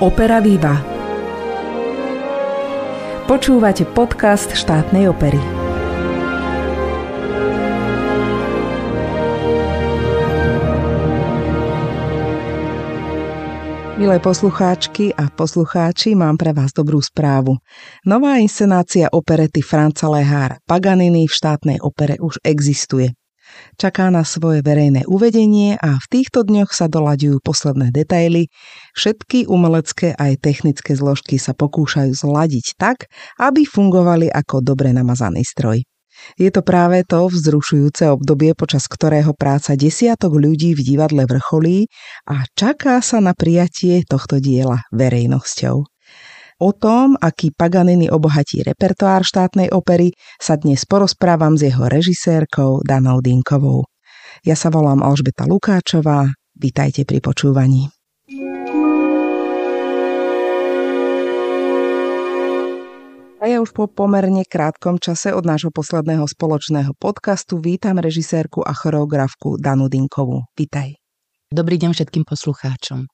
Opera Viva. Počúvate podcast štátnej opery. Milé poslucháčky a poslucháči, mám pre vás dobrú správu. Nová inscenácia operety Franca Lehára Paganini v štátnej opere už existuje. Čaká na svoje verejné uvedenie a v týchto dňoch sa dolaďujú posledné detaily. Všetky umelecké aj technické zložky sa pokúšajú zladiť tak, aby fungovali ako dobre namazaný stroj. Je to práve to vzrušujúce obdobie, počas ktorého práca desiatok ľudí v divadle vrcholí a čaká sa na prijatie tohto diela verejnosťou. O tom, aký Paganini obohatí repertoár štátnej opery, sa dnes porozprávam s jeho režisérkou Danou Dinkovou. Ja sa volám Alžbeta Lukáčová, vítajte pri počúvaní. A ja už po pomerne krátkom čase od nášho posledného spoločného podcastu vítam režisérku a choreografku Danu Dinkovú. Vítaj. Dobrý deň všetkým poslucháčom.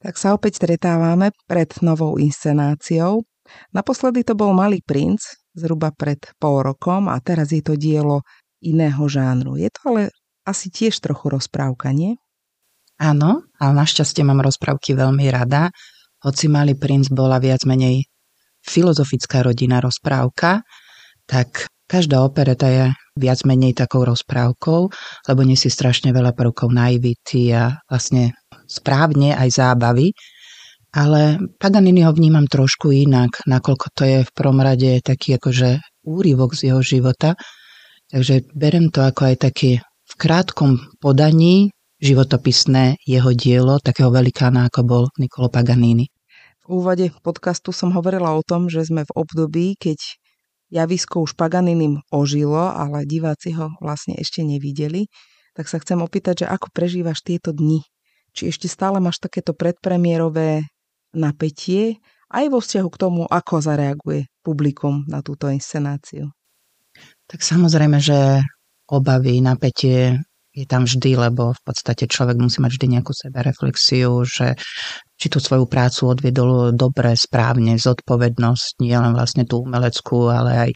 Tak sa opäť stretávame pred novou inscenáciou. Naposledy to bol Malý princ, zhruba pred pol rokom a teraz je to dielo iného žánru. Je to ale asi tiež trochu rozprávka, nie? Áno, ale našťastie mám rozprávky veľmi rada. Hoci Malý princ bola viac menej filozofická rodina rozprávka, tak každá opereta je viac menej takou rozprávkou, lebo nesie strašne veľa prvkov naivity a vlastne správne aj zábavy, ale Paganini ho vnímam trošku inak, nakoľko to je v prvom rade taký akože úryvok z jeho života, takže berem to ako aj taký v krátkom podaní životopisné jeho dielo, takého velikána, ako bol Nicolo Paganini. V úvode podcastu som hovorila o tom, že sme v období, keď javisko už Paganinim ožilo, ale diváci ho vlastne ešte nevideli, tak sa chcem opýtať, že ako prežívaš tieto dni či ešte stále máš takéto predpremierové napätie aj vo vzťahu k tomu, ako zareaguje publikum na túto inscenáciu. Tak samozrejme, že obavy, napätie je tam vždy, lebo v podstate človek musí mať vždy nejakú sebereflexiu, že či tú svoju prácu odviedol dobre, správne, zodpovednosť, nie len vlastne tú umeleckú, ale aj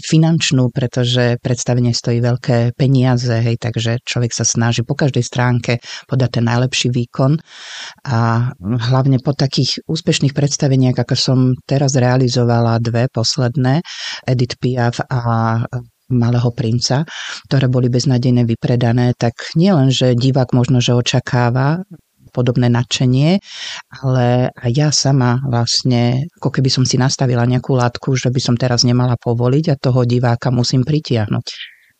finančnú, pretože predstavenie stojí veľké peniaze, hej, takže človek sa snaží po každej stránke podať ten najlepší výkon. A hlavne po takých úspešných predstaveniach, ako som teraz realizovala dve posledné, Edith Piaf a Malého princa, ktoré boli beznadejne vypredané, tak nielen, že divák možno, že očakáva podobné nadšenie, ale aj ja sama vlastne, ako keby som si nastavila nejakú látku, že by som teraz nemala povoliť a toho diváka musím pritiahnuť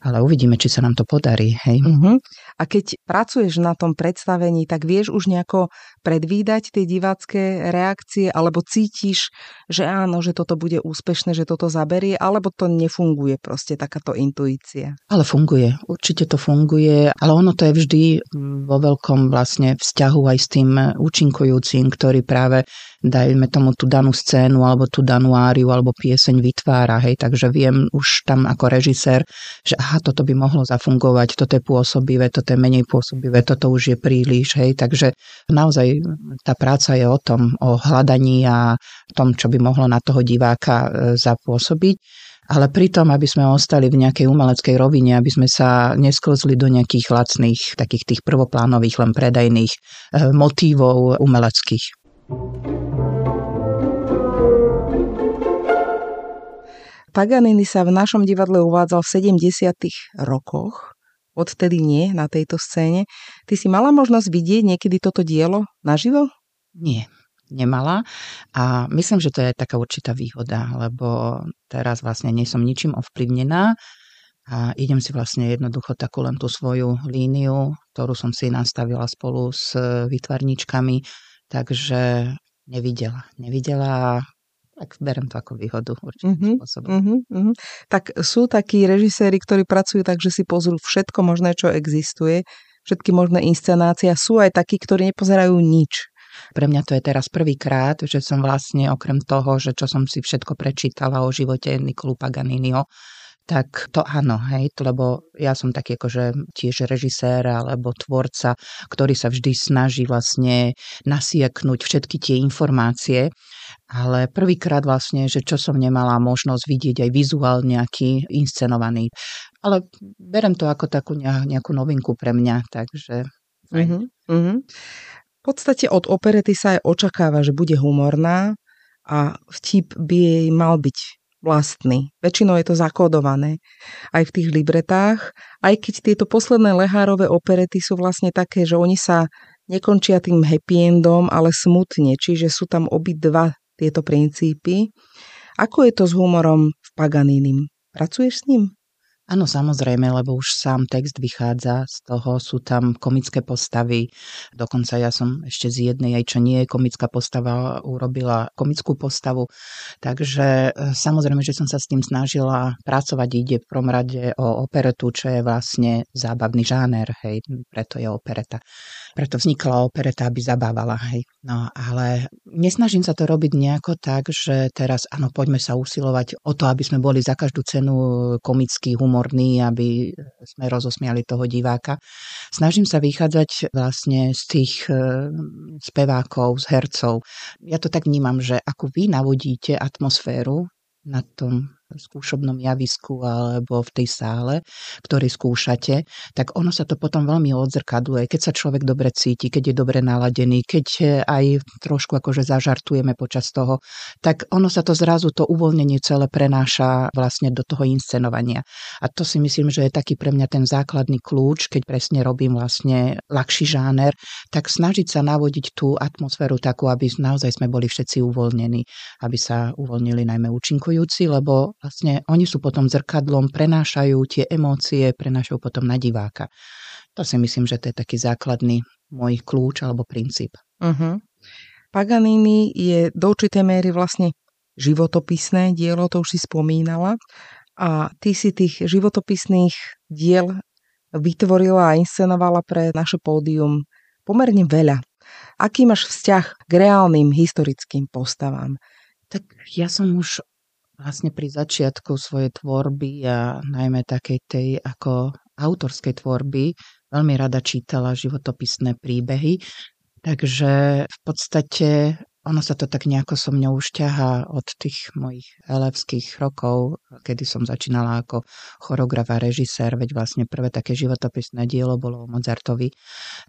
ale uvidíme, či sa nám to podarí. Hej? Uh-huh. A keď pracuješ na tom predstavení, tak vieš už nejako predvídať tie divácké reakcie, alebo cítiš, že áno, že toto bude úspešné, že toto zaberie, alebo to nefunguje proste takáto intuícia? Ale funguje, určite to funguje, ale ono to je vždy vo veľkom vlastne vzťahu aj s tým účinkujúcim, ktorý práve dajme tomu tú danú scénu alebo tú danú áriu alebo pieseň vytvára, hej, takže viem už tam ako režisér, že aha, toto by mohlo zafungovať, toto je pôsobivé, toto je menej pôsobivé, toto už je príliš, hej, takže naozaj tá práca je o tom, o hľadaní a tom, čo by mohlo na toho diváka e, zapôsobiť ale pritom, aby sme ostali v nejakej umeleckej rovine, aby sme sa nesklzli do nejakých lacných, takých tých prvoplánových, len predajných e, motívov umeleckých. Paganini sa v našom divadle uvádzal v 70. rokoch, odtedy nie na tejto scéne. Ty si mala možnosť vidieť niekedy toto dielo naživo? Nie, nemala. A myslím, že to je taká určitá výhoda, lebo teraz vlastne nie som ničím ovplyvnená a idem si vlastne jednoducho takú len tú svoju líniu, ktorú som si nastavila spolu s vytvarníčkami, takže nevidela. Nevidela tak berem to ako výhodu určitým uh-huh, spôsobom. Uh-huh, uh-huh. Tak sú takí režiséri, ktorí pracujú tak, že si pozrú všetko možné, čo existuje, všetky možné inscenácie sú aj takí, ktorí nepozerajú nič. Pre mňa to je teraz prvýkrát, že som vlastne okrem toho, že čo som si všetko prečítala o živote Nikolu Paganiniho, tak to áno, hej, lebo ja som taký akože tiež režisér alebo tvorca, ktorý sa vždy snaží vlastne nasieknúť všetky tie informácie, ale prvýkrát vlastne, že čo som nemala možnosť vidieť aj vizuál nejaký inscenovaný. Ale berem to ako takú nejakú novinku pre mňa, takže... Uh-huh, uh-huh. V podstate od operety sa aj očakáva, že bude humorná a vtip by jej mal byť vlastný. Väčšinou je to zakódované aj v tých libretách, aj keď tieto posledné lehárové operety sú vlastne také, že oni sa nekončia tým happy endom, ale smutne, čiže sú tam obidva tieto princípy. Ako je to s humorom v Paganinim? Pracuješ s ním? Áno, samozrejme, lebo už sám text vychádza z toho, sú tam komické postavy. Dokonca ja som ešte z jednej, aj čo nie je komická postava, urobila komickú postavu. Takže e, samozrejme, že som sa s tým snažila pracovať. Ide v prvom rade o operetu, čo je vlastne zábavný žáner, hej, preto je opereta. Preto vznikla opereta, aby zabávala, hej. No, ale nesnažím sa to robiť nejako tak, že teraz, áno, poďme sa usilovať o to, aby sme boli za každú cenu komický humor humorný, aby sme rozosmiali toho diváka. Snažím sa vychádzať vlastne z tých e, spevákov, z hercov. Ja to tak vnímam, že ako vy navodíte atmosféru na tom skúšobnom javisku alebo v tej sále, ktorý skúšate, tak ono sa to potom veľmi odzrkadluje, keď sa človek dobre cíti, keď je dobre naladený, keď aj trošku akože zažartujeme počas toho, tak ono sa to zrazu, to uvoľnenie celé prenáša vlastne do toho inscenovania. A to si myslím, že je taký pre mňa ten základný kľúč, keď presne robím vlastne ľahší žáner, tak snažiť sa navodiť tú atmosféru takú, aby naozaj sme boli všetci uvoľnení, aby sa uvoľnili najmä účinkujúci, lebo vlastne oni sú potom zrkadlom, prenášajú tie emócie, prenášajú potom na diváka. To si myslím, že to je taký základný môj kľúč alebo princíp. Uh-huh. Paganini je do určitej méry vlastne životopisné dielo, to už si spomínala. A ty si tých životopisných diel vytvorila a inscenovala pre naše pódium pomerne veľa. Aký máš vzťah k reálnym historickým postavám? Tak ja som už vlastne pri začiatku svojej tvorby a najmä takej tej ako autorskej tvorby veľmi rada čítala životopisné príbehy. Takže v podstate ono sa to tak nejako so mňou už ťahá od tých mojich elevských rokov, kedy som začínala ako choreograf a režisér, veď vlastne prvé také životopisné dielo bolo o Mozartovi.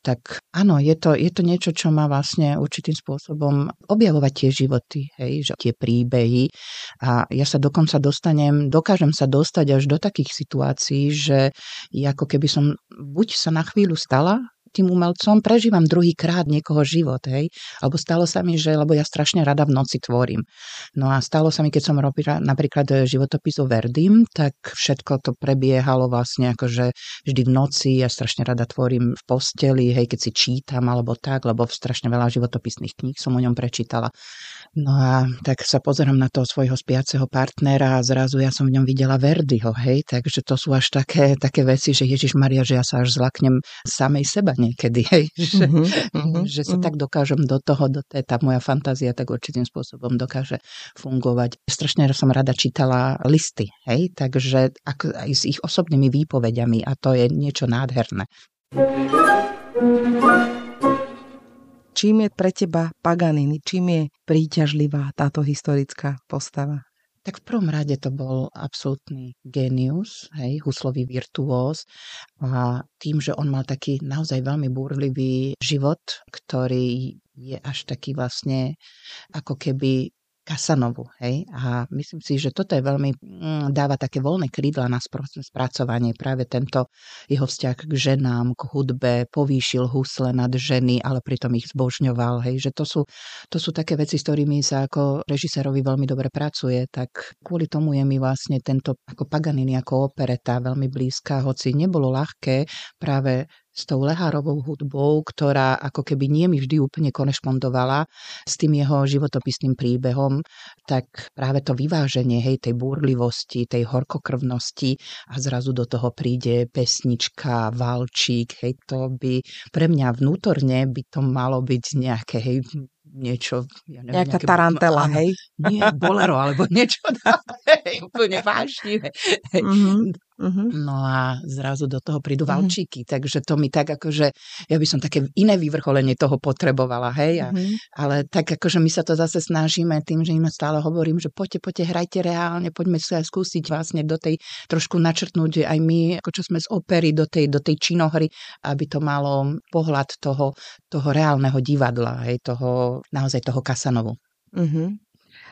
Tak áno, je to, je to niečo, čo má vlastne určitým spôsobom objavovať tie životy, hej, že tie príbehy. A ja sa dokonca dostanem, dokážem sa dostať až do takých situácií, že ako keby som buď sa na chvíľu stala tým umelcom prežívam druhýkrát niekoho život, hej. Alebo stalo sa mi, že, lebo ja strašne rada v noci tvorím. No a stalo sa mi, keď som robila napríklad životopis o Verdim, tak všetko to prebiehalo vlastne akože vždy v noci, ja strašne rada tvorím v posteli, hej, keď si čítam alebo tak, lebo strašne veľa životopisných kníh som o ňom prečítala. No a tak sa pozerám na toho svojho spiaceho partnera a zrazu ja som v ňom videla Verdiho, hej, takže to sú až také, také veci, že Ježiš Maria, že ja sa až zlaknem samej seba niekedy, hej, že, mm-hmm, že sa mm-hmm. tak dokážem do toho, do tej, tá moja fantázia tak určitým spôsobom dokáže fungovať. Strašne som rada čítala listy, hej, takže ako, aj s ich osobnými výpovediami a to je niečo nádherné. Čím je pre teba Paganini, čím je príťažlivá táto historická postava? Tak v prvom rade to bol absolútny genius, hej, huslový virtuóz a tým, že on mal taký naozaj veľmi búrlivý život, ktorý je až taký vlastne ako keby Kasanovu. Hej? A myslím si, že toto je veľmi, mm, dáva také voľné krídla na spracovanie. Práve tento jeho vzťah k ženám, k hudbe, povýšil husle nad ženy, ale pritom ich zbožňoval. Hej? Že to sú, to sú také veci, s ktorými sa ako režisérovi veľmi dobre pracuje. Tak kvôli tomu je mi vlastne tento ako Paganini, ako opereta veľmi blízka, hoci nebolo ľahké práve s tou lehárovou hudbou, ktorá ako keby nie mi vždy úplne korešpondovala s tým jeho životopisným príbehom, tak práve to vyváženie hej, tej búrlivosti, tej horkokrvnosti a zrazu do toho príde pesnička, valčík, hej, to by pre mňa vnútorne by to malo byť nejaké hej, niečo. Ja neviem, Nejaká nejaké, tarantela, áno, hej? Nie, bolero, alebo niečo hej, úplne vážne. Mm-hmm. Uh-huh. No a zrazu do toho prídu uh-huh. valčíky, takže to mi tak akože, ja by som také iné vyvrcholenie toho potrebovala, hej, a, uh-huh. ale tak akože my sa to zase snažíme tým, že im stále hovorím, že poďte, poďte, hrajte reálne, poďme sa skúsiť vlastne do tej, trošku načrtnúť, aj my, ako čo sme z opery, do tej, do tej činohry, aby to malo pohľad toho, toho reálneho divadla, hej, toho, naozaj toho Kasanovu. Uh-huh.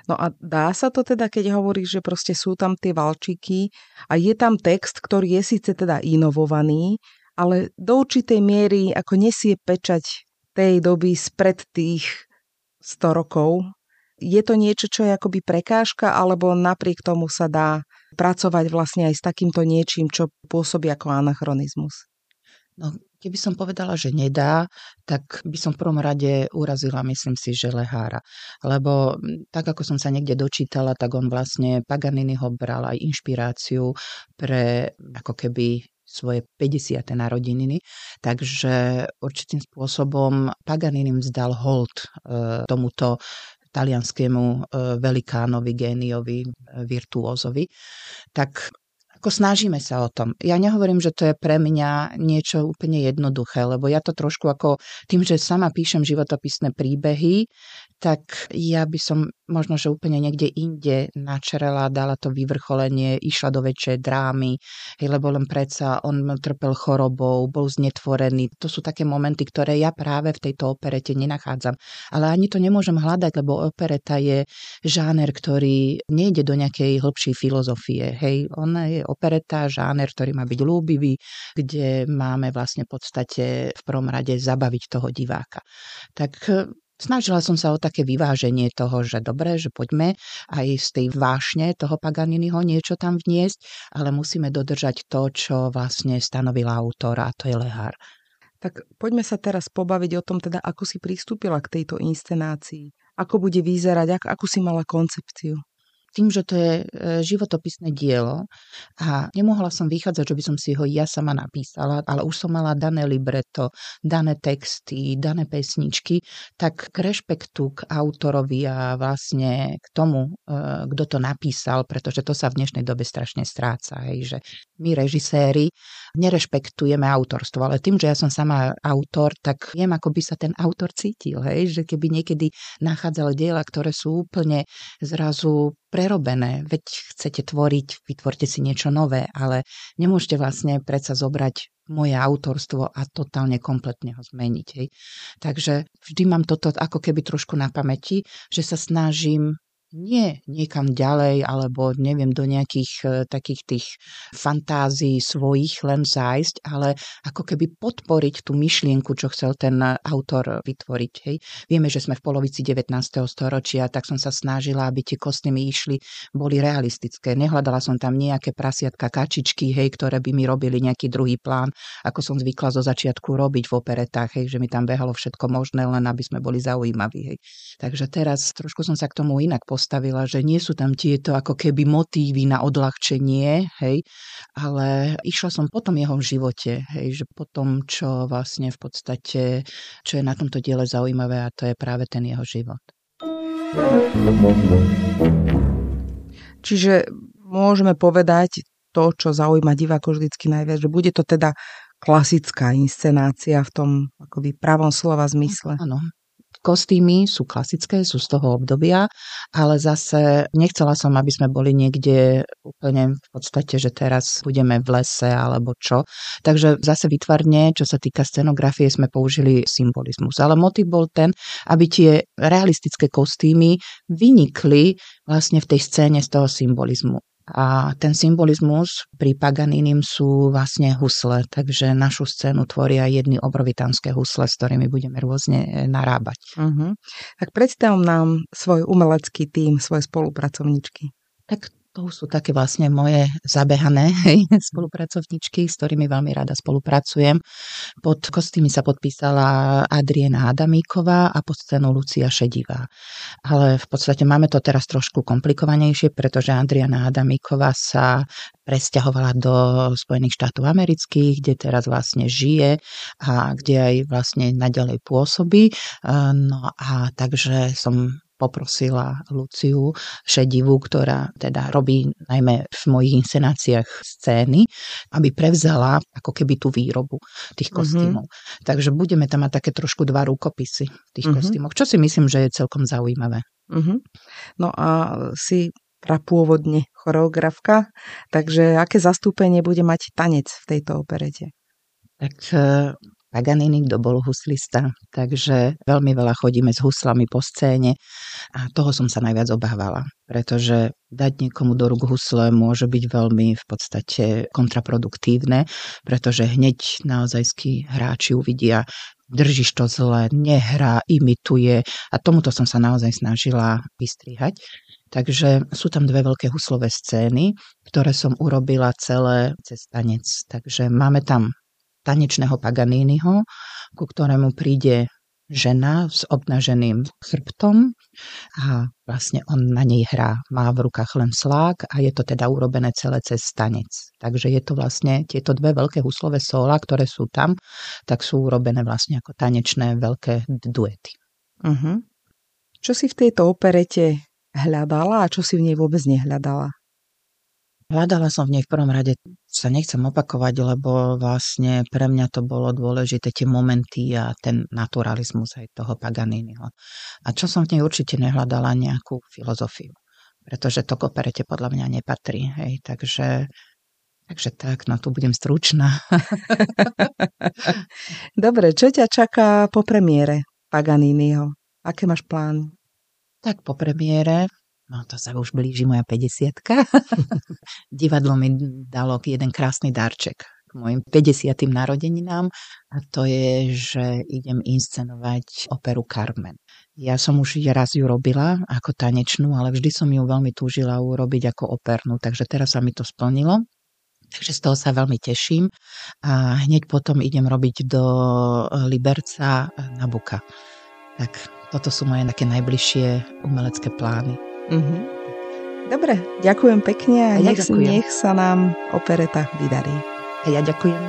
No a dá sa to teda, keď hovoríš, že proste sú tam tie valčiky a je tam text, ktorý je síce teda inovovaný, ale do určitej miery ako nesie pečať tej doby spred tých 100 rokov. Je to niečo, čo je akoby prekážka, alebo napriek tomu sa dá pracovať vlastne aj s takýmto niečím, čo pôsobí ako anachronizmus? No, Keby som povedala, že nedá, tak by som v prvom rade urazila, myslím si, že Lehára. Lebo tak, ako som sa niekde dočítala, tak on vlastne Paganini ho bral aj inšpiráciu pre ako keby svoje 50. narodeniny, takže určitým spôsobom Paganini vzdal hold e, tomuto talianskému e, velikánovi, géniovi, e, virtuózovi. Tak ako snažíme sa o tom. Ja nehovorím, že to je pre mňa niečo úplne jednoduché, lebo ja to trošku ako tým, že sama píšem životopisné príbehy, tak ja by som možno, že úplne niekde inde načerela, dala to vyvrcholenie, išla do väčšej drámy, hej, lebo len predsa on trpel chorobou, bol znetvorený. To sú také momenty, ktoré ja práve v tejto operete nenachádzam. Ale ani to nemôžem hľadať, lebo opereta je žáner, ktorý nejde do nejakej hĺbšej filozofie. Hej, ona je opereta, žáner, ktorý má byť ľúbivý, kde máme vlastne v podstate v prvom rade zabaviť toho diváka. Tak Snažila som sa o také vyváženie toho, že dobre, že poďme aj z tej vášne toho Paganiniho niečo tam vniesť, ale musíme dodržať to, čo vlastne stanovil autor a to je Lehár. Tak poďme sa teraz pobaviť o tom, teda ako si pristúpila k tejto inscenácii. Ako bude vyzerať, ak, akú si mala koncepciu? Tým, že to je e, životopisné dielo a nemohla som vychádzať, že by som si ho ja sama napísala, ale už som mala dané libreto, dané texty, dané pesničky, tak k rešpektu k autorovi a vlastne k tomu, e, kto to napísal, pretože to sa v dnešnej dobe strašne stráca, hej, že my režiséri nerešpektujeme autorstvo, ale tým, že ja som sama autor, tak viem, ako by sa ten autor cítil, hej, že keby niekedy nachádzal diela, ktoré sú úplne zrazu prerobené, veď chcete tvoriť, vytvorte si niečo nové, ale nemôžete vlastne predsa zobrať moje autorstvo a totálne kompletne ho zmeniť. Hej. Takže vždy mám toto ako keby trošku na pamäti, že sa snažím nie niekam ďalej, alebo neviem, do nejakých e, takých tých fantázií svojich len zájsť, ale ako keby podporiť tú myšlienku, čo chcel ten autor vytvoriť. Hej. Vieme, že sme v polovici 19. storočia, tak som sa snažila, aby tie kostýmy išli, boli realistické. Nehľadala som tam nejaké prasiatka, kačičky, hej, ktoré by mi robili nejaký druhý plán, ako som zvykla zo začiatku robiť v operetách, hej, že mi tam behalo všetko možné, len aby sme boli zaujímaví. Hej. Takže teraz trošku som sa k tomu inak postavila, že nie sú tam tieto ako keby motívy na odľahčenie, hej, ale išla som po tom jeho živote, hej, že po tom, čo vlastne v podstate, čo je na tomto diele zaujímavé a to je práve ten jeho život. Čiže môžeme povedať to, čo zaujíma diváko vždycky najviac, že bude to teda klasická inscenácia v tom akoby pravom slova zmysle. Áno, Kostýmy sú klasické, sú z toho obdobia, ale zase nechcela som, aby sme boli niekde úplne v podstate, že teraz budeme v lese alebo čo. Takže zase vytvarne, čo sa týka scenografie, sme použili symbolizmus. Ale motiv bol ten, aby tie realistické kostýmy vynikli vlastne v tej scéne z toho symbolizmu. A ten symbolizmus pri Paganinim sú vlastne husle, takže našu scénu tvoria jedny obrovitánske husle, s ktorými budeme rôzne e, narábať. Uh-huh. Tak predstav nám svoj umelecký tým, svoje spolupracovníčky. Tak To sú také vlastne moje zabehané hej, spolupracovničky, s ktorými veľmi rada spolupracujem. Pod kostými sa podpísala Adriena Adamíková a pod scénu Lucia Šedivá. Ale v podstate máme to teraz trošku komplikovanejšie, pretože Adriana Adamíková sa presťahovala do Spojených štátov amerických, kde teraz vlastne žije a kde aj vlastne naďalej pôsobí. No a takže som poprosila Luciu Šedivú, ktorá teda robí najmä v mojich inscenáciách scény, aby prevzala ako keby tú výrobu tých mhm. kostýmov. Mm-hmm. Takže budeme tam mať také trošku dva rukopisy tých mm-hmm. kostýmov, čo si myslím, že je celkom zaujímavé. Mm-hmm. No a si prapôvodne choreografka, takže aké zastúpenie bude mať tanec v tejto operete? Tak eh, Paganini, kto bol huslista, takže veľmi veľa chodíme s huslami po scéne a toho som sa najviac obávala, pretože dať niekomu do rúk husle môže byť veľmi v podstate kontraproduktívne, pretože hneď naozajskí hráči uvidia, držíš to zle, nehrá, imituje a tomuto som sa naozaj snažila vystrihať. Takže sú tam dve veľké huslové scény, ktoré som urobila celé cez tanec. Takže máme tam tanečného Paganiniho, ku ktorému príde žena s obnaženým chrbtom a vlastne on na nej hrá. Má v rukách len slák a je to teda urobené celé cez tanec. Takže je to vlastne tieto dve veľké huslové sóla, ktoré sú tam, tak sú urobené vlastne ako tanečné veľké duety. Uh-huh. Čo si v tejto operete hľadala a čo si v nej vôbec nehľadala? Hľadala som v nej v prvom rade, sa nechcem opakovať, lebo vlastne pre mňa to bolo dôležité tie momenty a ten naturalizmus aj toho Paganiniho. A čo som v nej určite nehľadala nejakú filozofiu, pretože to k operete podľa mňa nepatrí. Hej, takže Takže tak, no tu budem stručná. Dobre, čo ťa čaká po premiére Paganiniho? Aké máš plán? Tak po premiére No to sa už blíži moja 50 Divadlo mi dalo jeden krásny darček k mojim 50. narodeninám a to je, že idem inscenovať operu Carmen. Ja som už raz ju robila ako tanečnú, ale vždy som ju veľmi túžila urobiť ako opernú, takže teraz sa mi to splnilo. Takže z toho sa veľmi teším a hneď potom idem robiť do Liberca Nabuka. Tak toto sú moje také najbližšie umelecké plány. Mm-hmm. Dobre, ďakujem pekne a, a ja nech, ďakujem. nech sa nám opereta vydarí. A ja ďakujem.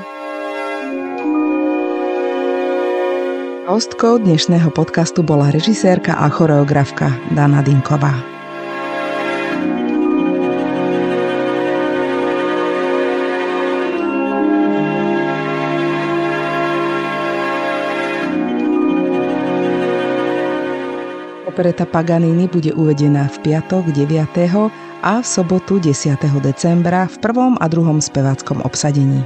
Hostkou dnešného podcastu bola režisérka a choreografka Dana Dinková. Opereta Paganini bude uvedená v piatok 9. a v sobotu 10. decembra v prvom a druhom speváckom obsadení.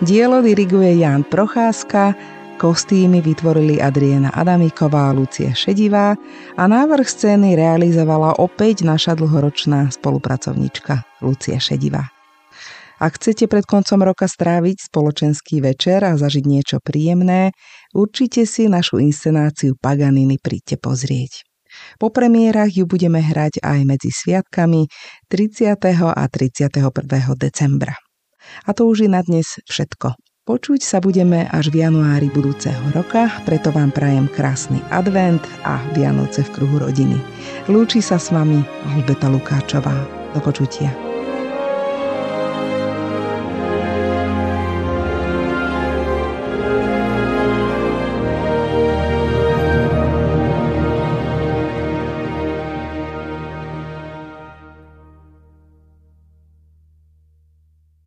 Dielo diriguje Jan Procházka, kostýmy vytvorili Adriana Adamíková a Lucia Šedivá a návrh scény realizovala opäť naša dlhoročná spolupracovnička Lucia Šedivá. Ak chcete pred koncom roka stráviť spoločenský večer a zažiť niečo príjemné, určite si našu inscenáciu Paganiny príďte pozrieť. Po premiérach ju budeme hrať aj medzi sviatkami 30. a 31. decembra. A to už je na dnes všetko. Počuť sa budeme až v januári budúceho roka, preto vám prajem krásny advent a Vianoce v kruhu rodiny. Lúči sa s vami Albeta Lukáčová. Do počutia.